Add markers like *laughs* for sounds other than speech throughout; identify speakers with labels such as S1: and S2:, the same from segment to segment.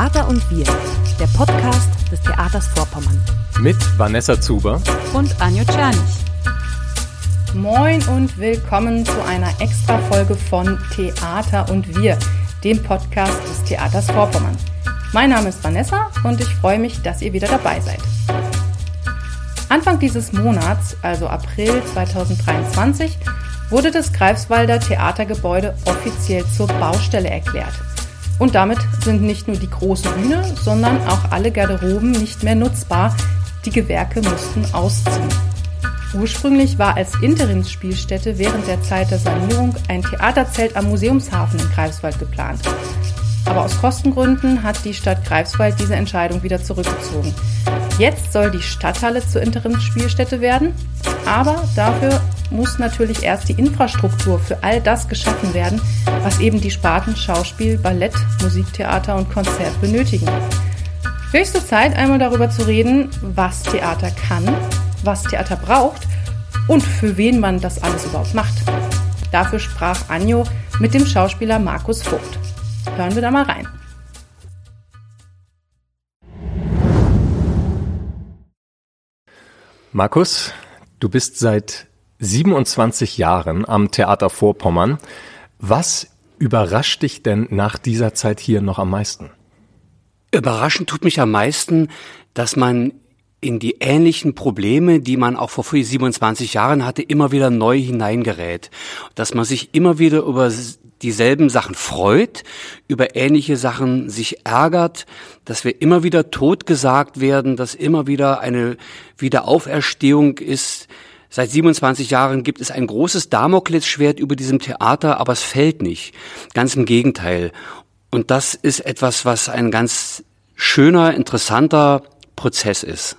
S1: Theater und Wir, der Podcast des Theaters Vorpommern.
S2: Mit Vanessa Zuber
S1: und Anjo Czernig.
S3: Moin und willkommen zu einer extra Folge von Theater und Wir, dem Podcast des Theaters Vorpommern. Mein Name ist Vanessa und ich freue mich, dass ihr wieder dabei seid. Anfang dieses Monats, also April 2023, wurde das Greifswalder Theatergebäude offiziell zur Baustelle erklärt. Und damit sind nicht nur die große Bühne, sondern auch alle Garderoben nicht mehr nutzbar. Die Gewerke mussten ausziehen. Ursprünglich war als Interimsspielstätte während der Zeit der Sanierung ein Theaterzelt am Museumshafen in Greifswald geplant. Aber aus Kostengründen hat die Stadt Greifswald diese Entscheidung wieder zurückgezogen. Jetzt soll die Stadthalle zur Interimsspielstätte werden, aber dafür muss natürlich erst die Infrastruktur für all das geschaffen werden, was eben die Sparten Schauspiel, Ballett, Musiktheater und Konzert benötigen. Höchste Zeit, einmal darüber zu reden, was Theater kann, was Theater braucht und für wen man das alles überhaupt macht. Dafür sprach Anjo mit dem Schauspieler Markus Vogt. Hören wir da mal rein.
S2: Markus, du bist seit 27 Jahren am Theater Vorpommern. Was überrascht dich denn nach dieser Zeit hier noch am meisten?
S4: Überraschend tut mich am meisten, dass man in die ähnlichen Probleme, die man auch vor 27 Jahren hatte, immer wieder neu hineingerät. Dass man sich immer wieder über dieselben Sachen freut, über ähnliche Sachen sich ärgert, dass wir immer wieder totgesagt werden, dass immer wieder eine Wiederauferstehung ist, Seit 27 Jahren gibt es ein großes Damoklesschwert über diesem Theater, aber es fällt nicht. Ganz im Gegenteil. Und das ist etwas, was ein ganz schöner, interessanter Prozess ist.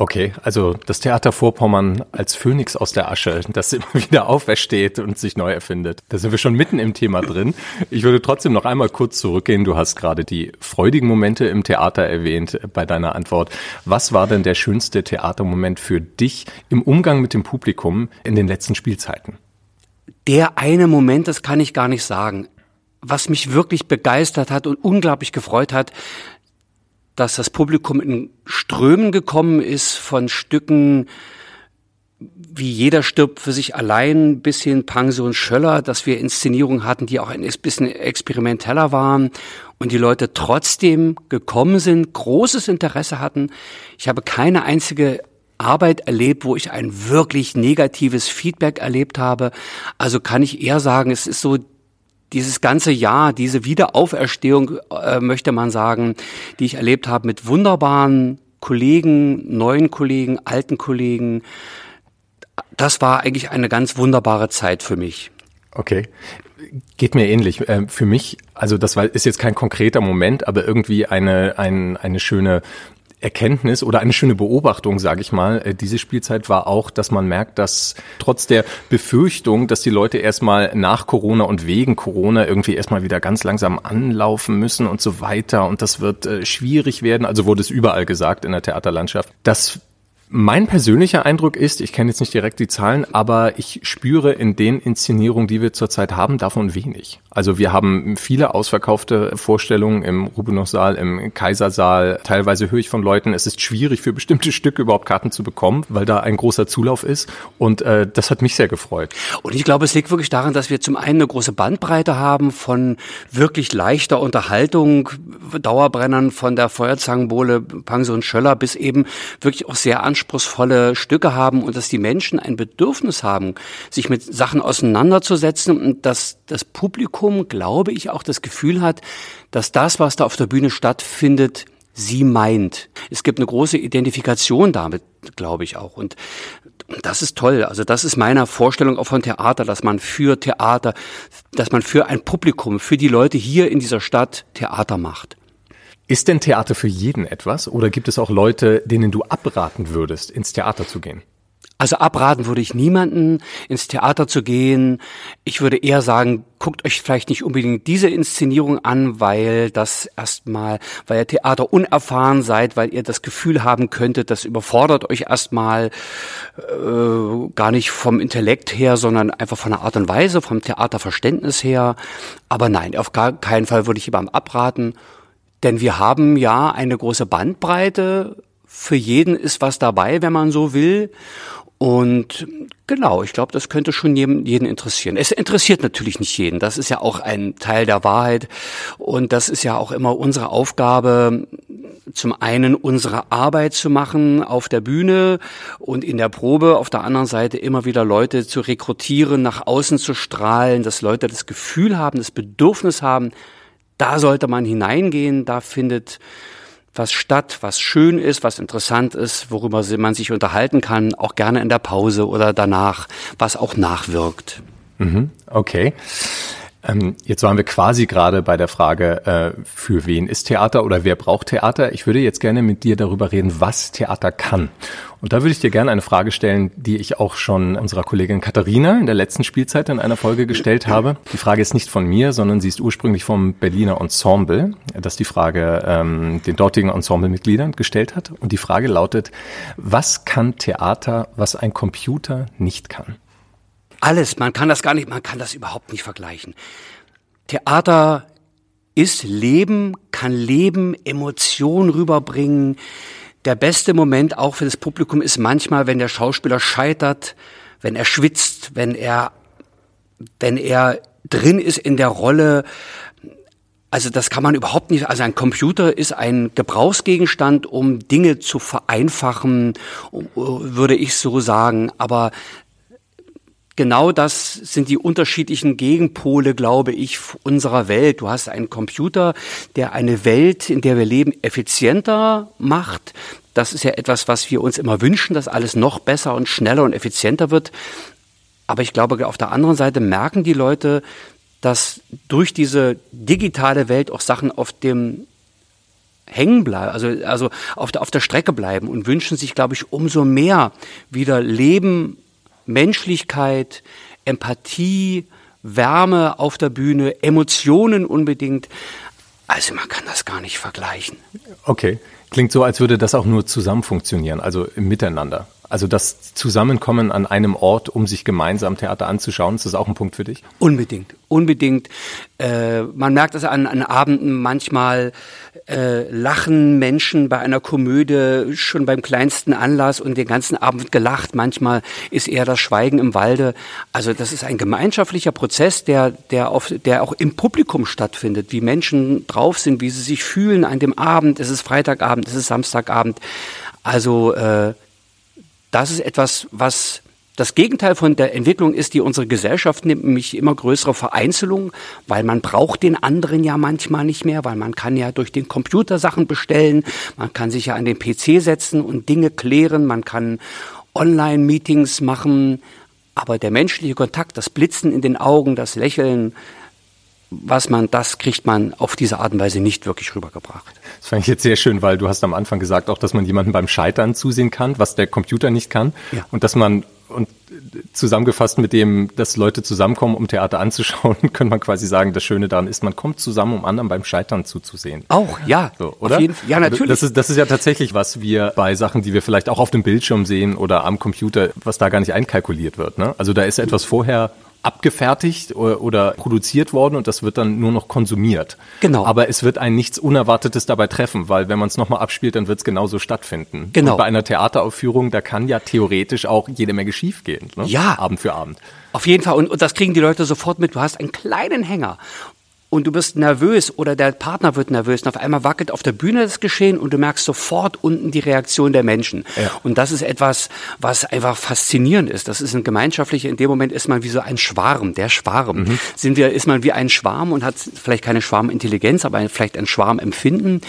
S2: Okay, also das Theater Vorpommern als Phönix aus der Asche, das *laughs* immer wieder aufersteht und sich neu erfindet. Da sind wir schon mitten im Thema drin. Ich würde trotzdem noch einmal kurz zurückgehen. Du hast gerade die freudigen Momente im Theater erwähnt bei deiner Antwort. Was war denn der schönste Theatermoment für dich im Umgang mit dem Publikum in den letzten Spielzeiten?
S4: Der eine Moment, das kann ich gar nicht sagen. Was mich wirklich begeistert hat und unglaublich gefreut hat, dass das Publikum in Strömen gekommen ist von Stücken wie jeder stirbt für sich allein bis hin Pension Schöller, dass wir Inszenierungen hatten, die auch ein bisschen experimenteller waren und die Leute trotzdem gekommen sind, großes Interesse hatten. Ich habe keine einzige Arbeit erlebt, wo ich ein wirklich negatives Feedback erlebt habe. Also kann ich eher sagen, es ist so dieses ganze Jahr, diese Wiederauferstehung, äh, möchte man sagen, die ich erlebt habe mit wunderbaren Kollegen, neuen Kollegen, alten Kollegen, das war eigentlich eine ganz wunderbare Zeit für mich.
S2: Okay. Geht mir ähnlich. Ähm, für mich, also das ist jetzt kein konkreter Moment, aber irgendwie eine, ein, eine schöne Erkenntnis oder eine schöne Beobachtung, sage ich mal, äh, diese Spielzeit war auch, dass man merkt, dass trotz der Befürchtung, dass die Leute erstmal nach Corona und wegen Corona irgendwie erstmal wieder ganz langsam anlaufen müssen und so weiter und das wird äh, schwierig werden, also wurde es überall gesagt in der Theaterlandschaft, dass mein persönlicher Eindruck ist, ich kenne jetzt nicht direkt die Zahlen, aber ich spüre in den Inszenierungen, die wir zurzeit haben, davon wenig. Also wir haben viele ausverkaufte Vorstellungen im Rubinow-Saal, im Kaisersaal. Teilweise höre ich von Leuten, es ist schwierig für bestimmte Stücke überhaupt Karten zu bekommen, weil da ein großer Zulauf ist. Und äh, das hat mich sehr gefreut.
S4: Und ich glaube, es liegt wirklich daran, dass wir zum einen eine große Bandbreite haben von wirklich leichter Unterhaltung, Dauerbrennern von der Feuerzangenbowle, Pension Schöller bis eben wirklich auch sehr anspruchsvolle Stücke haben und dass die Menschen ein Bedürfnis haben, sich mit Sachen auseinanderzusetzen und dass das Publikum, glaube ich, auch das Gefühl hat, dass das, was da auf der Bühne stattfindet, sie meint. Es gibt eine große Identifikation damit, glaube ich auch. Und das ist toll. Also das ist meiner Vorstellung auch von Theater, dass man für Theater, dass man für ein Publikum, für die Leute hier in dieser Stadt Theater macht.
S2: Ist denn Theater für jeden etwas oder gibt es auch Leute, denen du abraten würdest, ins Theater zu gehen?
S4: Also abraten würde ich niemanden, ins Theater zu gehen. Ich würde eher sagen, guckt euch vielleicht nicht unbedingt diese Inszenierung an, weil das erstmal, weil ihr Theater unerfahren seid, weil ihr das Gefühl haben könntet, das überfordert euch erstmal äh, gar nicht vom Intellekt her, sondern einfach von der Art und Weise, vom Theaterverständnis her. Aber nein, auf gar keinen Fall würde ich jemandem abraten Denn wir haben ja eine große Bandbreite. Für jeden ist was dabei, wenn man so will. Und genau, ich glaube, das könnte schon jeden, interessieren. Es interessiert natürlich nicht jeden. Das ist ja auch ein Teil der Wahrheit. Und das ist ja auch immer unsere Aufgabe, zum einen unsere Arbeit zu machen auf der Bühne und in der Probe, auf der anderen Seite immer wieder Leute zu rekrutieren, nach außen zu strahlen, dass Leute das Gefühl haben, das Bedürfnis haben, da sollte man hineingehen, da findet was statt, was schön ist, was interessant ist, worüber man sich unterhalten kann, auch gerne in der Pause oder danach, was auch nachwirkt.
S2: Mhm, okay. Ähm, jetzt waren wir quasi gerade bei der Frage, äh, für wen ist Theater oder wer braucht Theater? Ich würde jetzt gerne mit dir darüber reden, was Theater kann. Und da würde ich dir gerne eine Frage stellen, die ich auch schon unserer Kollegin Katharina in der letzten Spielzeit in einer Folge gestellt *clears throat* habe. Die Frage ist nicht von mir, sondern sie ist ursprünglich vom Berliner Ensemble, das die Frage ähm, den dortigen Ensemblemitgliedern gestellt hat. Und die Frage lautet, was kann Theater, was ein Computer nicht kann?
S4: Alles, man kann das gar nicht, man kann das überhaupt nicht vergleichen. Theater ist Leben, kann Leben, Emotionen rüberbringen. Der beste Moment auch für das Publikum ist manchmal, wenn der Schauspieler scheitert, wenn er schwitzt, wenn er, wenn er drin ist in der Rolle. Also das kann man überhaupt nicht. Also ein Computer ist ein Gebrauchsgegenstand, um Dinge zu vereinfachen, würde ich so sagen. Aber genau das sind die unterschiedlichen Gegenpole, glaube ich, unserer Welt. Du hast einen Computer, der eine Welt, in der wir leben, effizienter macht. Das ist ja etwas, was wir uns immer wünschen, dass alles noch besser und schneller und effizienter wird. Aber ich glaube, auf der anderen Seite merken die Leute, dass durch diese digitale Welt auch Sachen auf dem hängen bleiben, also, also auf der, auf der Strecke bleiben und wünschen sich, glaube ich, umso mehr wieder Leben Menschlichkeit, Empathie, Wärme auf der Bühne, Emotionen unbedingt. Also man kann das gar nicht vergleichen.
S2: Okay. Klingt so, als würde das auch nur zusammen funktionieren, also Miteinander. Also das Zusammenkommen an einem Ort, um sich gemeinsam Theater anzuschauen, ist das auch ein Punkt für dich?
S4: Unbedingt, unbedingt. Äh, man merkt das an, an Abenden manchmal, äh, lachen Menschen bei einer Komödie schon beim kleinsten Anlass und den ganzen Abend gelacht. Manchmal ist eher das Schweigen im Walde. Also das ist ein gemeinschaftlicher Prozess, der, der, auf, der auch im Publikum stattfindet, wie Menschen drauf sind, wie sie sich fühlen an dem Abend. Es ist Freitagabend, es ist Samstagabend. Also äh, das ist etwas, was das Gegenteil von der Entwicklung ist, die unsere Gesellschaft nimmt, nämlich immer größere Vereinzelung, weil man braucht den anderen ja manchmal nicht mehr, weil man kann ja durch den Computer Sachen bestellen, man kann sich ja an den PC setzen und Dinge klären, man kann Online-Meetings machen, aber der menschliche Kontakt, das Blitzen in den Augen, das Lächeln, was man, das kriegt man auf diese Art und Weise nicht wirklich rübergebracht.
S2: Das fand ich jetzt sehr schön, weil du hast am Anfang gesagt auch, dass man jemanden beim Scheitern zusehen kann, was der Computer nicht kann. Ja. Und dass man, und zusammengefasst mit dem, dass Leute zusammenkommen, um Theater anzuschauen, *laughs* könnte man quasi sagen, das Schöne daran ist, man kommt zusammen, um anderen beim Scheitern zuzusehen.
S4: Auch, ja.
S2: So, oder? Auf jeden,
S4: ja, natürlich.
S2: Das ist, das ist ja tatsächlich, was wir bei Sachen, die wir vielleicht auch auf dem Bildschirm sehen oder am Computer, was da gar nicht einkalkuliert wird. Ne? Also da ist etwas vorher abgefertigt oder produziert worden und das wird dann nur noch konsumiert.
S4: Genau.
S2: Aber es wird ein nichts Unerwartetes dabei treffen, weil wenn man es nochmal abspielt, dann wird es genauso stattfinden.
S4: Genau.
S2: Und bei einer Theateraufführung, da kann ja theoretisch auch jede Menge schiefgehen. Ne?
S4: Ja.
S2: Abend für Abend.
S4: Auf jeden Fall. Und, und das kriegen die Leute sofort mit. Du hast einen kleinen Hänger und du bist nervös oder der Partner wird nervös und auf einmal wackelt auf der Bühne das Geschehen und du merkst sofort unten die Reaktion der Menschen. Ja. Und das ist etwas, was einfach faszinierend ist. Das ist ein gemeinschaftlicher, in dem Moment ist man wie so ein Schwarm, der Schwarm. Mhm. Sind wir, ist man wie ein Schwarm und hat vielleicht keine Schwarmintelligenz, aber vielleicht ein Schwarmempfinden.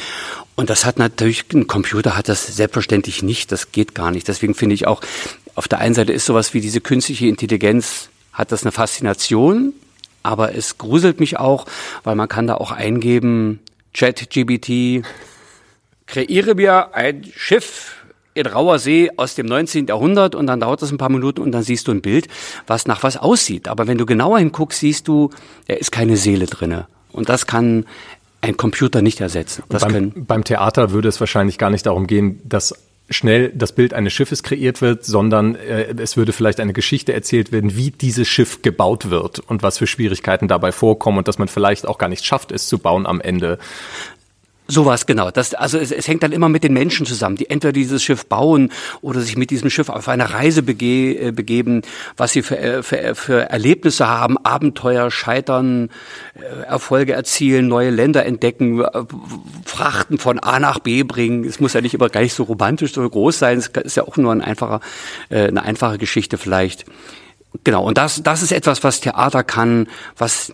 S4: Und das hat natürlich, ein Computer hat das selbstverständlich nicht, das geht gar nicht. Deswegen finde ich auch, auf der einen Seite ist sowas wie diese künstliche Intelligenz, hat das eine Faszination, aber es gruselt mich auch, weil man kann da auch eingeben, ChatGBT, kreiere mir ein Schiff in rauer See aus dem 19. Jahrhundert und dann dauert das ein paar Minuten und dann siehst du ein Bild, was nach was aussieht. Aber wenn du genauer hinguckst, siehst du, da ist keine Seele drinne. Und das kann ein Computer nicht ersetzen.
S2: Beim, beim Theater würde es wahrscheinlich gar nicht darum gehen, dass schnell das Bild eines Schiffes kreiert wird, sondern äh, es würde vielleicht eine Geschichte erzählt werden, wie dieses Schiff gebaut wird und was für Schwierigkeiten dabei vorkommen und dass man vielleicht auch gar nicht schafft, es zu bauen am Ende.
S4: Sowas, genau. Das, also es, es hängt dann immer mit den Menschen zusammen, die entweder dieses Schiff bauen oder sich mit diesem Schiff auf eine Reise bege äh, begeben, was sie für, äh, für, für Erlebnisse haben, Abenteuer, Scheitern, äh, Erfolge erzielen, neue Länder entdecken, Frachten von A nach B bringen. Es muss ja nicht immer gar nicht so romantisch oder groß sein, es ist ja auch nur ein einfacher, eine einfache Geschichte vielleicht. Genau, und das, das ist etwas, was Theater kann, was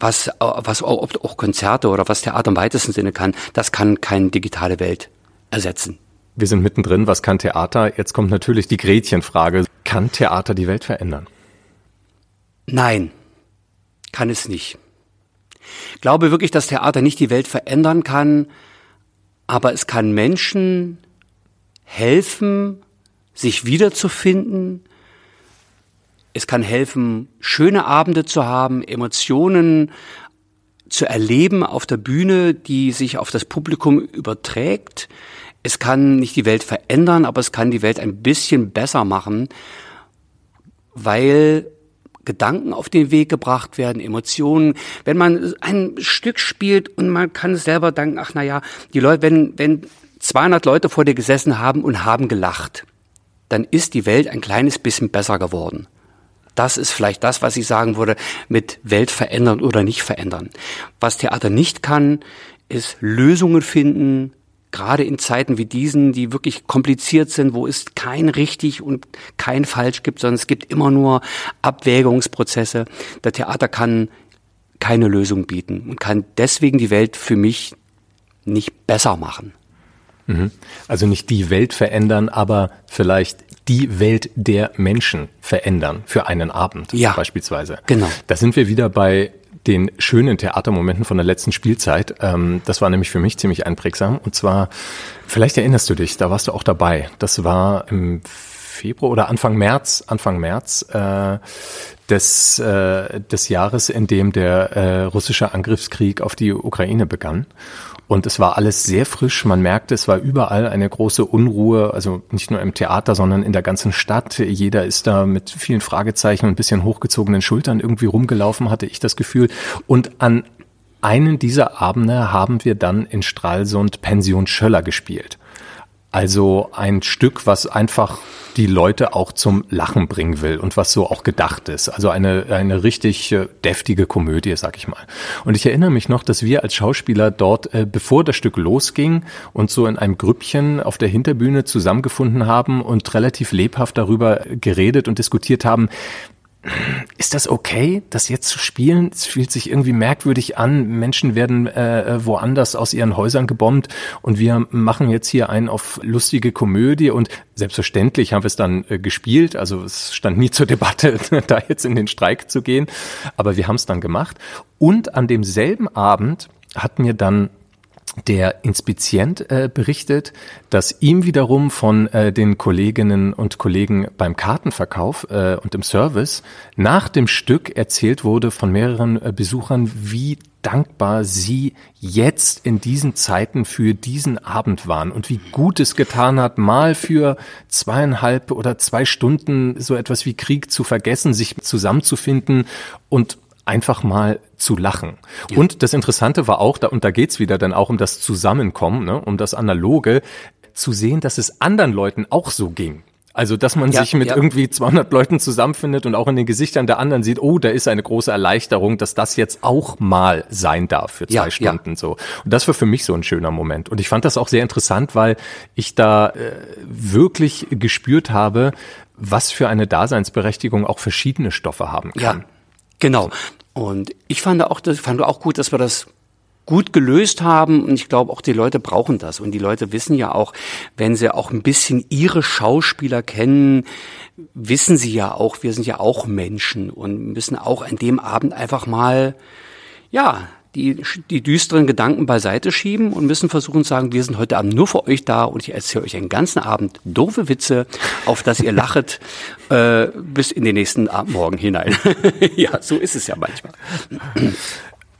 S4: was, was auch, auch Konzerte oder was Theater im weitesten Sinne kann, das kann keine digitale Welt ersetzen.
S2: Wir sind mittendrin, was kann Theater? Jetzt kommt natürlich die Gretchenfrage. Kann Theater die Welt verändern?
S4: Nein, kann es nicht. Ich glaube wirklich, dass Theater nicht die Welt verändern kann, aber es kann Menschen helfen, sich wiederzufinden, es kann helfen, schöne Abende zu haben, Emotionen zu erleben auf der Bühne, die sich auf das Publikum überträgt. Es kann nicht die Welt verändern, aber es kann die Welt ein bisschen besser machen, weil Gedanken auf den Weg gebracht werden, Emotionen. Wenn man ein Stück spielt und man kann selber denken, ach na ja, die Leute, wenn, wenn 200 Leute vor dir gesessen haben und haben gelacht, dann ist die Welt ein kleines bisschen besser geworden. Das ist vielleicht das, was ich sagen würde mit Welt verändern oder nicht verändern. Was Theater nicht kann, ist Lösungen finden, gerade in Zeiten wie diesen, die wirklich kompliziert sind, wo es kein richtig und kein falsch gibt, sondern es gibt immer nur Abwägungsprozesse. Der Theater kann keine Lösung bieten und kann deswegen die Welt für mich nicht besser machen.
S2: Mhm. Also nicht die Welt verändern, aber vielleicht die Welt der Menschen verändern für einen Abend ja, beispielsweise.
S4: Genau.
S2: Da sind wir wieder bei den schönen Theatermomenten von der letzten Spielzeit. Ähm, das war nämlich für mich ziemlich einprägsam. Und zwar, vielleicht erinnerst du dich, da warst du auch dabei. Das war im Februar oder Anfang März, Anfang März äh, des, äh, des Jahres, in dem der äh, russische Angriffskrieg auf die Ukraine begann. Und es war alles sehr frisch. Man merkte, es war überall eine große Unruhe, also nicht nur im Theater, sondern in der ganzen Stadt. Jeder ist da mit vielen Fragezeichen und ein bisschen hochgezogenen Schultern irgendwie rumgelaufen, hatte ich das Gefühl. Und an einen dieser Abende haben wir dann in Stralsund Pension Schöller gespielt. Also ein Stück, was einfach die Leute auch zum Lachen bringen will und was so auch gedacht ist. Also eine, eine richtig äh, deftige Komödie, sag ich mal. Und ich erinnere mich noch, dass wir als Schauspieler dort, äh, bevor das Stück losging und so in einem Grüppchen auf der Hinterbühne zusammengefunden haben und relativ lebhaft darüber geredet und diskutiert haben, ist das okay, das jetzt zu spielen? Es fühlt sich irgendwie merkwürdig an. Menschen werden äh, woanders aus ihren Häusern gebombt und wir machen jetzt hier einen auf lustige Komödie und selbstverständlich haben wir es dann äh, gespielt. Also es stand nie zur Debatte, *laughs* da jetzt in den Streik zu gehen, aber wir haben es dann gemacht. Und an demselben Abend hat mir dann der Inspizient äh, berichtet, dass ihm wiederum von äh, den Kolleginnen und Kollegen beim Kartenverkauf äh, und im Service nach dem Stück erzählt wurde von mehreren äh, Besuchern, wie dankbar sie jetzt in diesen Zeiten für diesen Abend waren und wie gut es getan hat, mal für zweieinhalb oder zwei Stunden so etwas wie Krieg zu vergessen, sich zusammenzufinden und einfach mal zu lachen. Ja. Und das Interessante war auch, da, und da geht's wieder dann auch um das Zusammenkommen, ne, um das Analoge, zu sehen, dass es anderen Leuten auch so ging. Also, dass man ja, sich mit ja. irgendwie 200 Leuten zusammenfindet und auch in den Gesichtern der anderen sieht, oh, da ist eine große Erleichterung, dass das jetzt auch mal sein darf für zwei ja, Stunden so. Und das war für mich so ein schöner Moment. Und ich fand das auch sehr interessant, weil ich da äh, wirklich gespürt habe, was für eine Daseinsberechtigung auch verschiedene Stoffe haben kann.
S4: Genau. Und ich fand auch, das fand auch gut, dass wir das gut gelöst haben und ich glaube auch die Leute brauchen das und die Leute wissen ja auch, wenn sie auch ein bisschen ihre Schauspieler kennen, wissen sie ja auch, wir sind ja auch Menschen und müssen auch an dem Abend einfach mal ja, die, die düsteren Gedanken beiseite schieben und müssen versuchen zu sagen, wir sind heute Abend nur für euch da und ich erzähle euch einen ganzen Abend doofe Witze, auf dass ihr lachet *laughs* äh, bis in den nächsten Abendmorgen hinein. *laughs* ja, so ist es ja manchmal.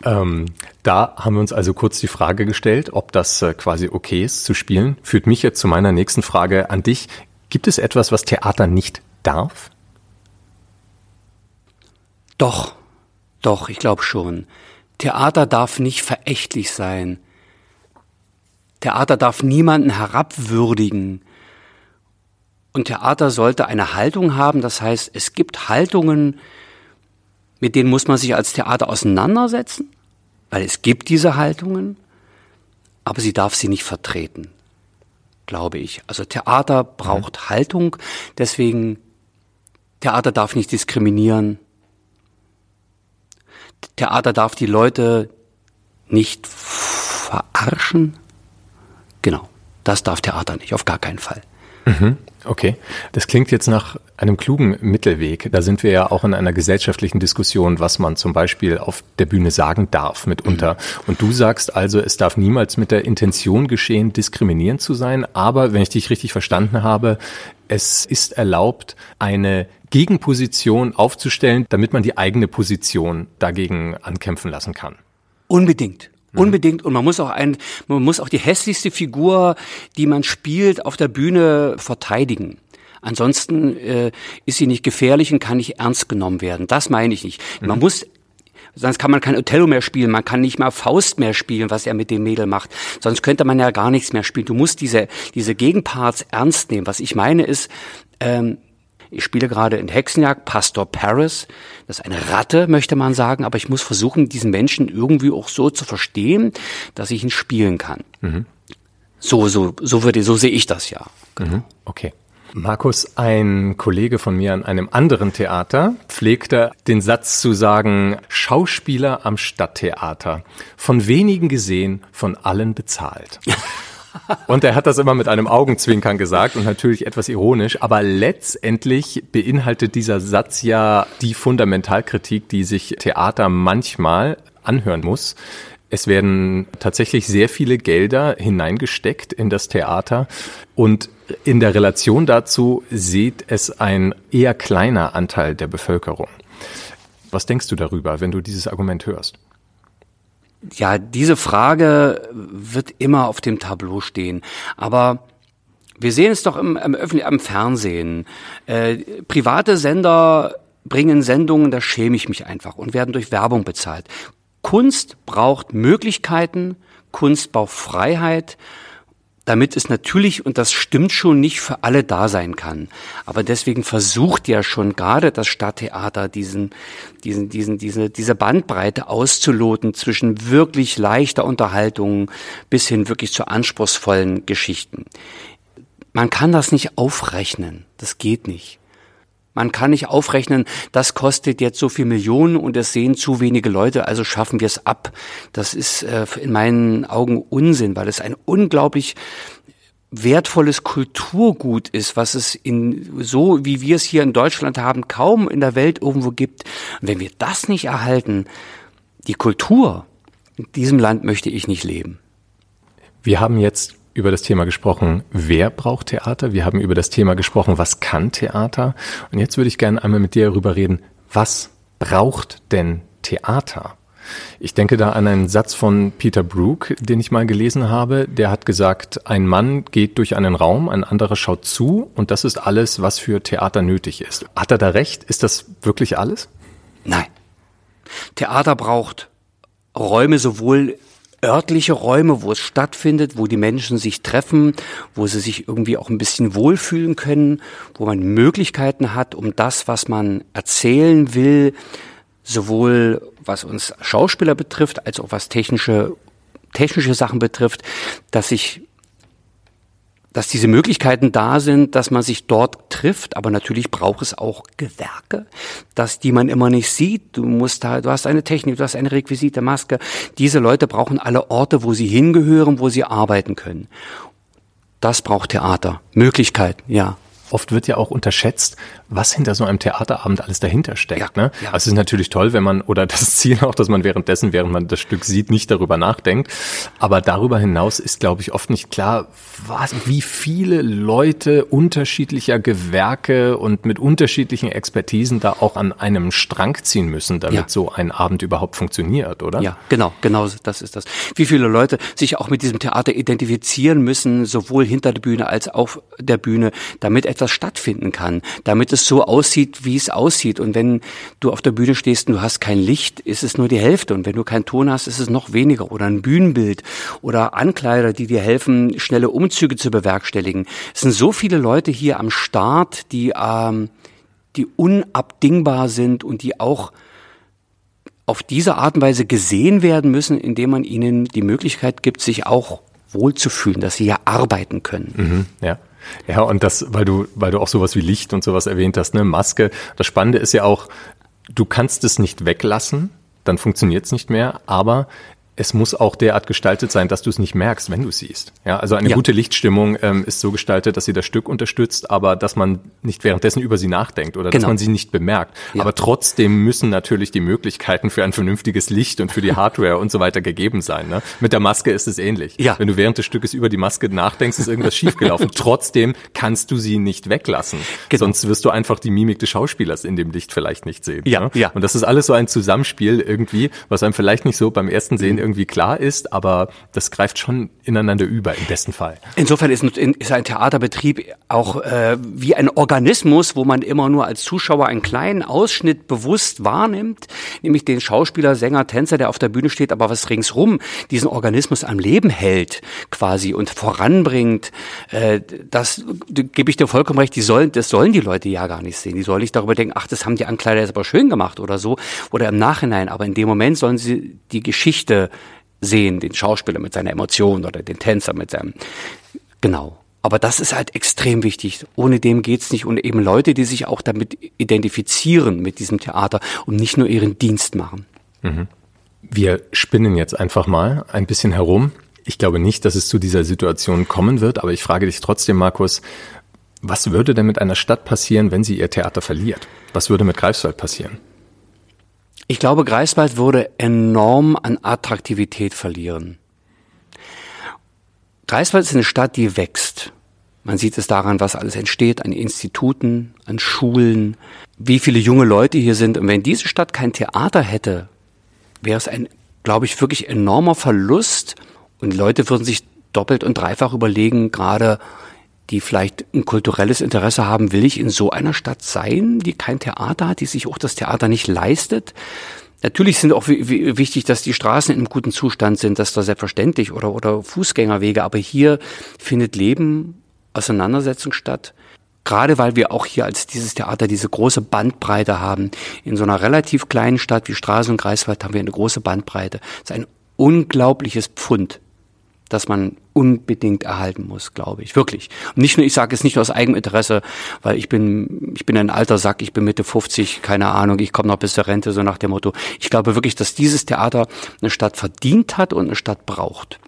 S2: Ähm, da haben wir uns also kurz die Frage gestellt, ob das äh, quasi okay ist zu spielen. Führt mich jetzt zu meiner nächsten Frage an dich. Gibt es etwas, was Theater nicht darf?
S4: Doch, doch, ich glaube schon. Theater darf nicht verächtlich sein. Theater darf niemanden herabwürdigen. Und Theater sollte eine Haltung haben, das heißt, es gibt Haltungen, mit denen muss man sich als Theater auseinandersetzen, weil es gibt diese Haltungen, aber sie darf sie nicht vertreten, glaube ich. Also Theater braucht mhm. Haltung, deswegen Theater darf nicht diskriminieren. Theater darf die Leute nicht verarschen. Genau, das darf Theater nicht, auf gar keinen Fall.
S2: Mhm. Okay, das klingt jetzt nach einem klugen Mittelweg. Da sind wir ja auch in einer gesellschaftlichen Diskussion, was man zum Beispiel auf der Bühne sagen darf mitunter. Mhm. Und du sagst also, es darf niemals mit der Intention geschehen, diskriminierend zu sein. Aber wenn ich dich richtig verstanden habe, es ist erlaubt, eine Gegenposition aufzustellen, damit man die eigene Position dagegen ankämpfen lassen kann.
S4: Unbedingt. Mhm. Unbedingt. Und man muss auch ein, man muss auch die hässlichste Figur, die man spielt, auf der Bühne verteidigen. Ansonsten äh, ist sie nicht gefährlich und kann nicht ernst genommen werden. Das meine ich nicht. Mhm. Man muss Sonst kann man kein Othello mehr spielen, man kann nicht mal Faust mehr spielen, was er mit dem Mädel macht. Sonst könnte man ja gar nichts mehr spielen. Du musst diese, diese Gegenparts ernst nehmen. Was ich meine ist, ähm, ich spiele gerade in Hexenjagd Pastor Paris. Das ist eine Ratte, möchte man sagen, aber ich muss versuchen, diesen Menschen irgendwie auch so zu verstehen, dass ich ihn spielen kann. Mhm. So, so, so würde, so sehe ich das ja.
S2: Genau. Mhm. Okay. Markus, ein Kollege von mir an einem anderen Theater pflegte den Satz zu sagen, Schauspieler am Stadttheater, von wenigen gesehen, von allen bezahlt. *laughs* Und er hat das immer mit einem Augenzwinkern gesagt und natürlich etwas ironisch, aber letztendlich beinhaltet dieser Satz ja die Fundamentalkritik, die sich Theater manchmal anhören muss. Es werden tatsächlich sehr viele Gelder hineingesteckt in das Theater und in der Relation dazu sieht es ein eher kleiner Anteil der Bevölkerung. Was denkst du darüber, wenn du dieses Argument hörst?
S4: Ja, diese Frage wird immer auf dem Tableau stehen. Aber wir sehen es doch im, im, am Fernsehen. Äh, private Sender bringen Sendungen, da schäme ich mich einfach und werden durch Werbung bezahlt. Kunst braucht Möglichkeiten, Kunst braucht Freiheit damit es natürlich, und das stimmt schon, nicht für alle da sein kann. Aber deswegen versucht ja schon gerade das Stadttheater diesen, diesen, diesen, diese, diese Bandbreite auszuloten zwischen wirklich leichter Unterhaltung bis hin wirklich zu anspruchsvollen Geschichten. Man kann das nicht aufrechnen. Das geht nicht. Man kann nicht aufrechnen, das kostet jetzt so viel Millionen und es sehen zu wenige Leute, also schaffen wir es ab. Das ist äh, in meinen Augen Unsinn, weil es ein unglaublich wertvolles Kulturgut ist, was es in so wie wir es hier in Deutschland haben, kaum in der Welt irgendwo gibt. Und wenn wir das nicht erhalten, die Kultur, in diesem Land möchte ich nicht leben.
S2: Wir haben jetzt über das Thema gesprochen, wer braucht Theater? Wir haben über das Thema gesprochen, was kann Theater? Und jetzt würde ich gerne einmal mit dir darüber reden, was braucht denn Theater? Ich denke da an einen Satz von Peter Brook, den ich mal gelesen habe. Der hat gesagt, ein Mann geht durch einen Raum, ein anderer schaut zu und das ist alles, was für Theater nötig ist. Hat er da recht? Ist das wirklich alles?
S4: Nein. Theater braucht Räume sowohl örtliche Räume, wo es stattfindet, wo die Menschen sich treffen, wo sie sich irgendwie auch ein bisschen wohlfühlen können, wo man Möglichkeiten hat, um das, was man erzählen will, sowohl was uns Schauspieler betrifft, als auch was technische, technische Sachen betrifft, dass sich dass diese Möglichkeiten da sind, dass man sich dort trifft, aber natürlich braucht es auch Gewerke, dass die man immer nicht sieht. Du musst da, du hast eine Technik, du hast eine Requisite, Maske. Diese Leute brauchen alle Orte, wo sie hingehören, wo sie arbeiten können. Das braucht Theater. Möglichkeiten, ja.
S2: Oft wird ja auch unterschätzt, was hinter so einem Theaterabend alles dahinter steckt. Ja, ne? Ja. Also es ist natürlich toll, wenn man, oder *laughs* das Ziel auch, dass man währenddessen, während man das Stück sieht, nicht darüber nachdenkt. Aber darüber hinaus ist, glaube ich, oft nicht klar, was, wie viele Leute unterschiedlicher Gewerke und mit unterschiedlichen Expertisen da auch an einem Strang ziehen müssen, damit ja. so ein Abend überhaupt funktioniert, oder?
S4: Ja, genau, genau, das ist das. Wie viele Leute sich auch mit diesem Theater identifizieren müssen, sowohl hinter der Bühne als auch der Bühne, damit etwas stattfinden kann, damit es so aussieht, wie es aussieht. Und wenn du auf der Bühne stehst und du hast kein Licht, ist es nur die Hälfte. Und wenn du keinen Ton hast, ist es noch weniger. Oder ein Bühnenbild oder Ankleider, die dir helfen, schnelle Umzüge zu bewerkstelligen. Es sind so viele Leute hier am Start, die, ähm, die unabdingbar sind und die auch auf diese Art und Weise gesehen werden müssen, indem man ihnen die Möglichkeit gibt, sich auch wohlzufühlen, dass sie ja arbeiten können.
S2: Mhm, ja. Ja, und das, weil du, weil du auch sowas wie Licht und sowas erwähnt hast, ne, Maske. Das Spannende ist ja auch, du kannst es nicht weglassen, dann funktioniert es nicht mehr, aber es muss auch derart gestaltet sein, dass du es nicht merkst, wenn du es siehst. Ja, also eine ja. gute Lichtstimmung ähm, ist so gestaltet, dass sie das Stück unterstützt, aber dass man nicht währenddessen über sie nachdenkt oder genau. dass man sie nicht bemerkt. Ja. Aber trotzdem müssen natürlich die Möglichkeiten für ein vernünftiges Licht und für die Hardware und so weiter gegeben sein. Ne? Mit der Maske ist es ähnlich. Ja. Wenn du während des Stückes über die Maske nachdenkst, ist irgendwas schiefgelaufen. *laughs* trotzdem kannst du sie nicht weglassen. Genau. Sonst wirst du einfach die Mimik des Schauspielers in dem Licht vielleicht nicht sehen. Ja. Ne? ja. Und das ist alles so ein Zusammenspiel irgendwie, was einem vielleicht nicht so beim ersten Sehen irgendwie klar ist, aber das greift schon ineinander über im besten Fall.
S4: Insofern ist, ist ein Theaterbetrieb auch äh, wie ein Organismus, wo man immer nur als Zuschauer einen kleinen Ausschnitt bewusst wahrnimmt, nämlich den Schauspieler, Sänger, Tänzer, der auf der Bühne steht, aber was ringsrum diesen Organismus am Leben hält quasi und voranbringt. Äh, das gebe ich dir vollkommen recht, die sollen, das sollen die Leute ja gar nicht sehen. Die sollen nicht darüber denken, ach, das haben die Ankleider jetzt aber schön gemacht oder so oder im Nachhinein. Aber in dem Moment sollen sie die Geschichte sehen, den Schauspieler mit seiner Emotion oder den Tänzer mit seinem, genau. Aber das ist halt extrem wichtig. Ohne dem geht's nicht. Und eben Leute, die sich auch damit identifizieren mit diesem Theater und nicht nur ihren Dienst machen.
S2: Mhm. Wir spinnen jetzt einfach mal ein bisschen herum. Ich glaube nicht, dass es zu dieser Situation kommen wird, aber ich frage dich trotzdem, Markus, was würde denn mit einer Stadt passieren, wenn sie ihr Theater verliert? Was würde mit Greifswald passieren?
S4: Ich glaube, Greifswald würde enorm an Attraktivität verlieren. Greifswald ist eine Stadt, die wächst. Man sieht es daran, was alles entsteht an Instituten, an Schulen, wie viele junge Leute hier sind. Und wenn diese Stadt kein Theater hätte, wäre es ein, glaube ich, wirklich enormer Verlust. Und Leute würden sich doppelt und dreifach überlegen, gerade die vielleicht ein kulturelles Interesse haben, will ich in so einer Stadt sein, die kein Theater hat, die sich auch das Theater nicht leistet? Natürlich sind auch wichtig, dass die Straßen in einem guten Zustand sind, das da selbstverständlich oder, oder Fußgängerwege, aber hier findet Leben, Auseinandersetzung statt. Gerade weil wir auch hier als dieses Theater diese große Bandbreite haben. In so einer relativ kleinen Stadt wie Straße und Greifswald haben wir eine große Bandbreite. Das ist ein unglaubliches Pfund das man unbedingt erhalten muss, glaube ich. Wirklich. Und nicht nur, ich sage es nicht nur aus eigenem Interesse, weil ich bin, ich bin ein alter Sack, ich bin Mitte 50, keine Ahnung, ich komme noch bis zur Rente, so nach dem Motto. Ich glaube wirklich, dass dieses Theater eine Stadt verdient hat und eine Stadt braucht.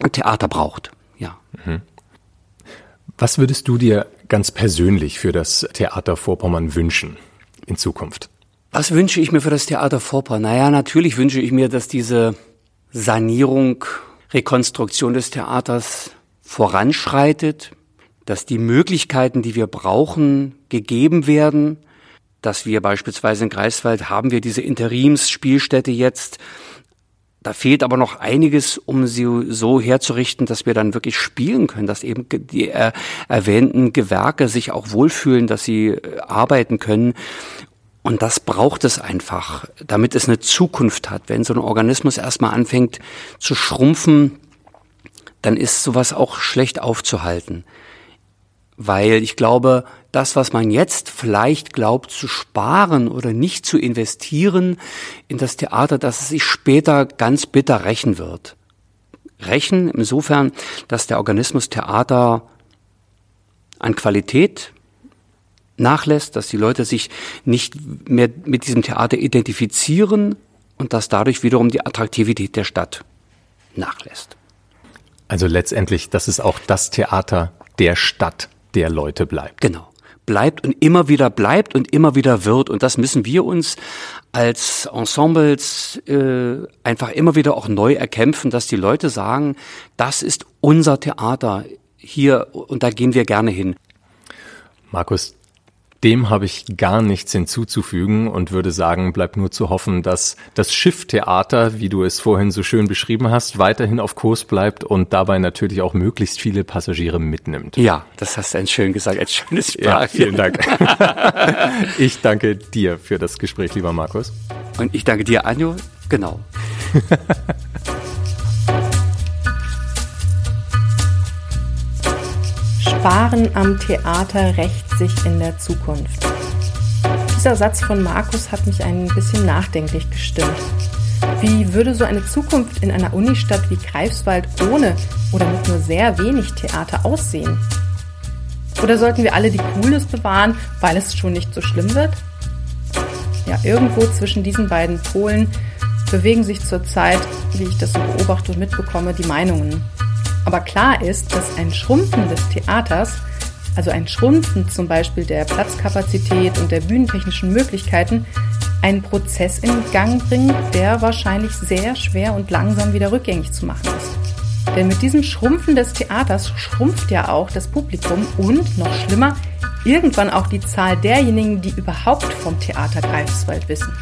S4: Ein Theater braucht, ja. Mhm.
S2: Was würdest du dir ganz persönlich für das Theater Vorpommern wünschen in Zukunft?
S4: Was wünsche ich mir für das Theater Vorpommern? Naja, natürlich wünsche ich mir, dass diese Sanierung Rekonstruktion des Theaters voranschreitet, dass die Möglichkeiten, die wir brauchen, gegeben werden, dass wir beispielsweise in Greifswald haben wir diese Interimsspielstätte jetzt. Da fehlt aber noch einiges, um sie so herzurichten, dass wir dann wirklich spielen können, dass eben die äh, erwähnten Gewerke sich auch wohlfühlen, dass sie äh, arbeiten können. Und das braucht es einfach, damit es eine Zukunft hat. Wenn so ein Organismus erstmal anfängt zu schrumpfen, dann ist sowas auch schlecht aufzuhalten. Weil ich glaube, das, was man jetzt vielleicht glaubt zu sparen oder nicht zu investieren in das Theater, dass es sich später ganz bitter rächen wird. Rächen insofern, dass der Organismus Theater an Qualität nachlässt, dass die Leute sich nicht mehr mit diesem Theater identifizieren und dass dadurch wiederum die Attraktivität der Stadt nachlässt.
S2: Also letztendlich, dass es auch das Theater der Stadt der Leute bleibt.
S4: Genau. Bleibt und immer wieder bleibt und immer wieder wird. Und das müssen wir uns als Ensembles äh, einfach immer wieder auch neu erkämpfen, dass die Leute sagen, das ist unser Theater hier und da gehen wir gerne hin.
S2: Markus, Dem habe ich gar nichts hinzuzufügen und würde sagen, bleibt nur zu hoffen, dass das Schifftheater, wie du es vorhin so schön beschrieben hast, weiterhin auf Kurs bleibt und dabei natürlich auch möglichst viele Passagiere mitnimmt.
S4: Ja, das hast du ein schön gesagt, ein schönes Sprach.
S2: Ja, vielen Dank. *laughs* ich danke dir für das Gespräch, lieber Markus.
S4: Und ich danke dir, Anjo. Genau. *laughs*
S3: Sparen am Theater rächt sich in der Zukunft. Dieser Satz von Markus hat mich ein bisschen nachdenklich gestimmt. Wie würde so eine Zukunft in einer Unistadt wie Greifswald ohne oder mit nur sehr wenig Theater aussehen? Oder sollten wir alle die Coolness bewahren, weil es schon nicht so schlimm wird? Ja, irgendwo zwischen diesen beiden Polen bewegen sich zurzeit, wie ich das so beobachte und mitbekomme, die Meinungen. Aber klar ist, dass ein Schrumpfen des Theaters, also ein Schrumpfen zum Beispiel der Platzkapazität und der bühnentechnischen Möglichkeiten, einen Prozess in Gang bringt, der wahrscheinlich sehr schwer und langsam wieder rückgängig zu machen ist. Denn mit diesem Schrumpfen des Theaters schrumpft ja auch das Publikum und, noch schlimmer, irgendwann auch die Zahl derjenigen, die überhaupt vom Theater Greifswald wissen.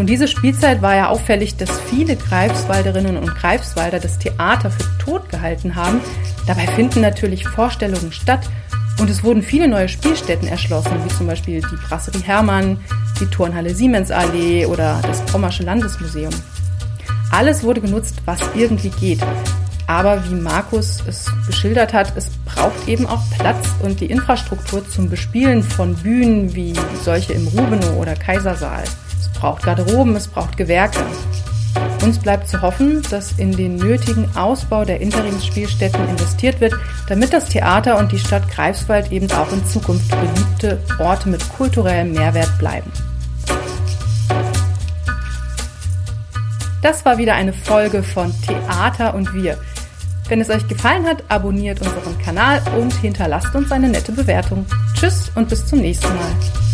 S3: Schon diese Spielzeit war ja auffällig, dass viele Greifswalderinnen und Greifswalder das Theater für tot gehalten haben. Dabei finden natürlich Vorstellungen statt und es wurden viele neue Spielstätten erschlossen, wie zum Beispiel die Brasserie Hermann, die Turnhalle Siemensallee oder das Pommersche Landesmuseum. Alles wurde genutzt, was irgendwie geht. Aber wie Markus es geschildert hat, es braucht eben auch Platz und die Infrastruktur zum Bespielen von Bühnen wie solche im Rubenow oder Kaisersaal braucht Garderoben, es braucht Gewerke. Uns bleibt zu hoffen, dass in den nötigen Ausbau der Interimsspielstätten investiert wird, damit das Theater und die Stadt Greifswald eben auch in Zukunft beliebte Orte mit kulturellem Mehrwert bleiben. Das war wieder eine Folge von Theater und wir. Wenn es euch gefallen hat, abonniert unseren Kanal und hinterlasst uns eine nette Bewertung. Tschüss und bis zum nächsten Mal.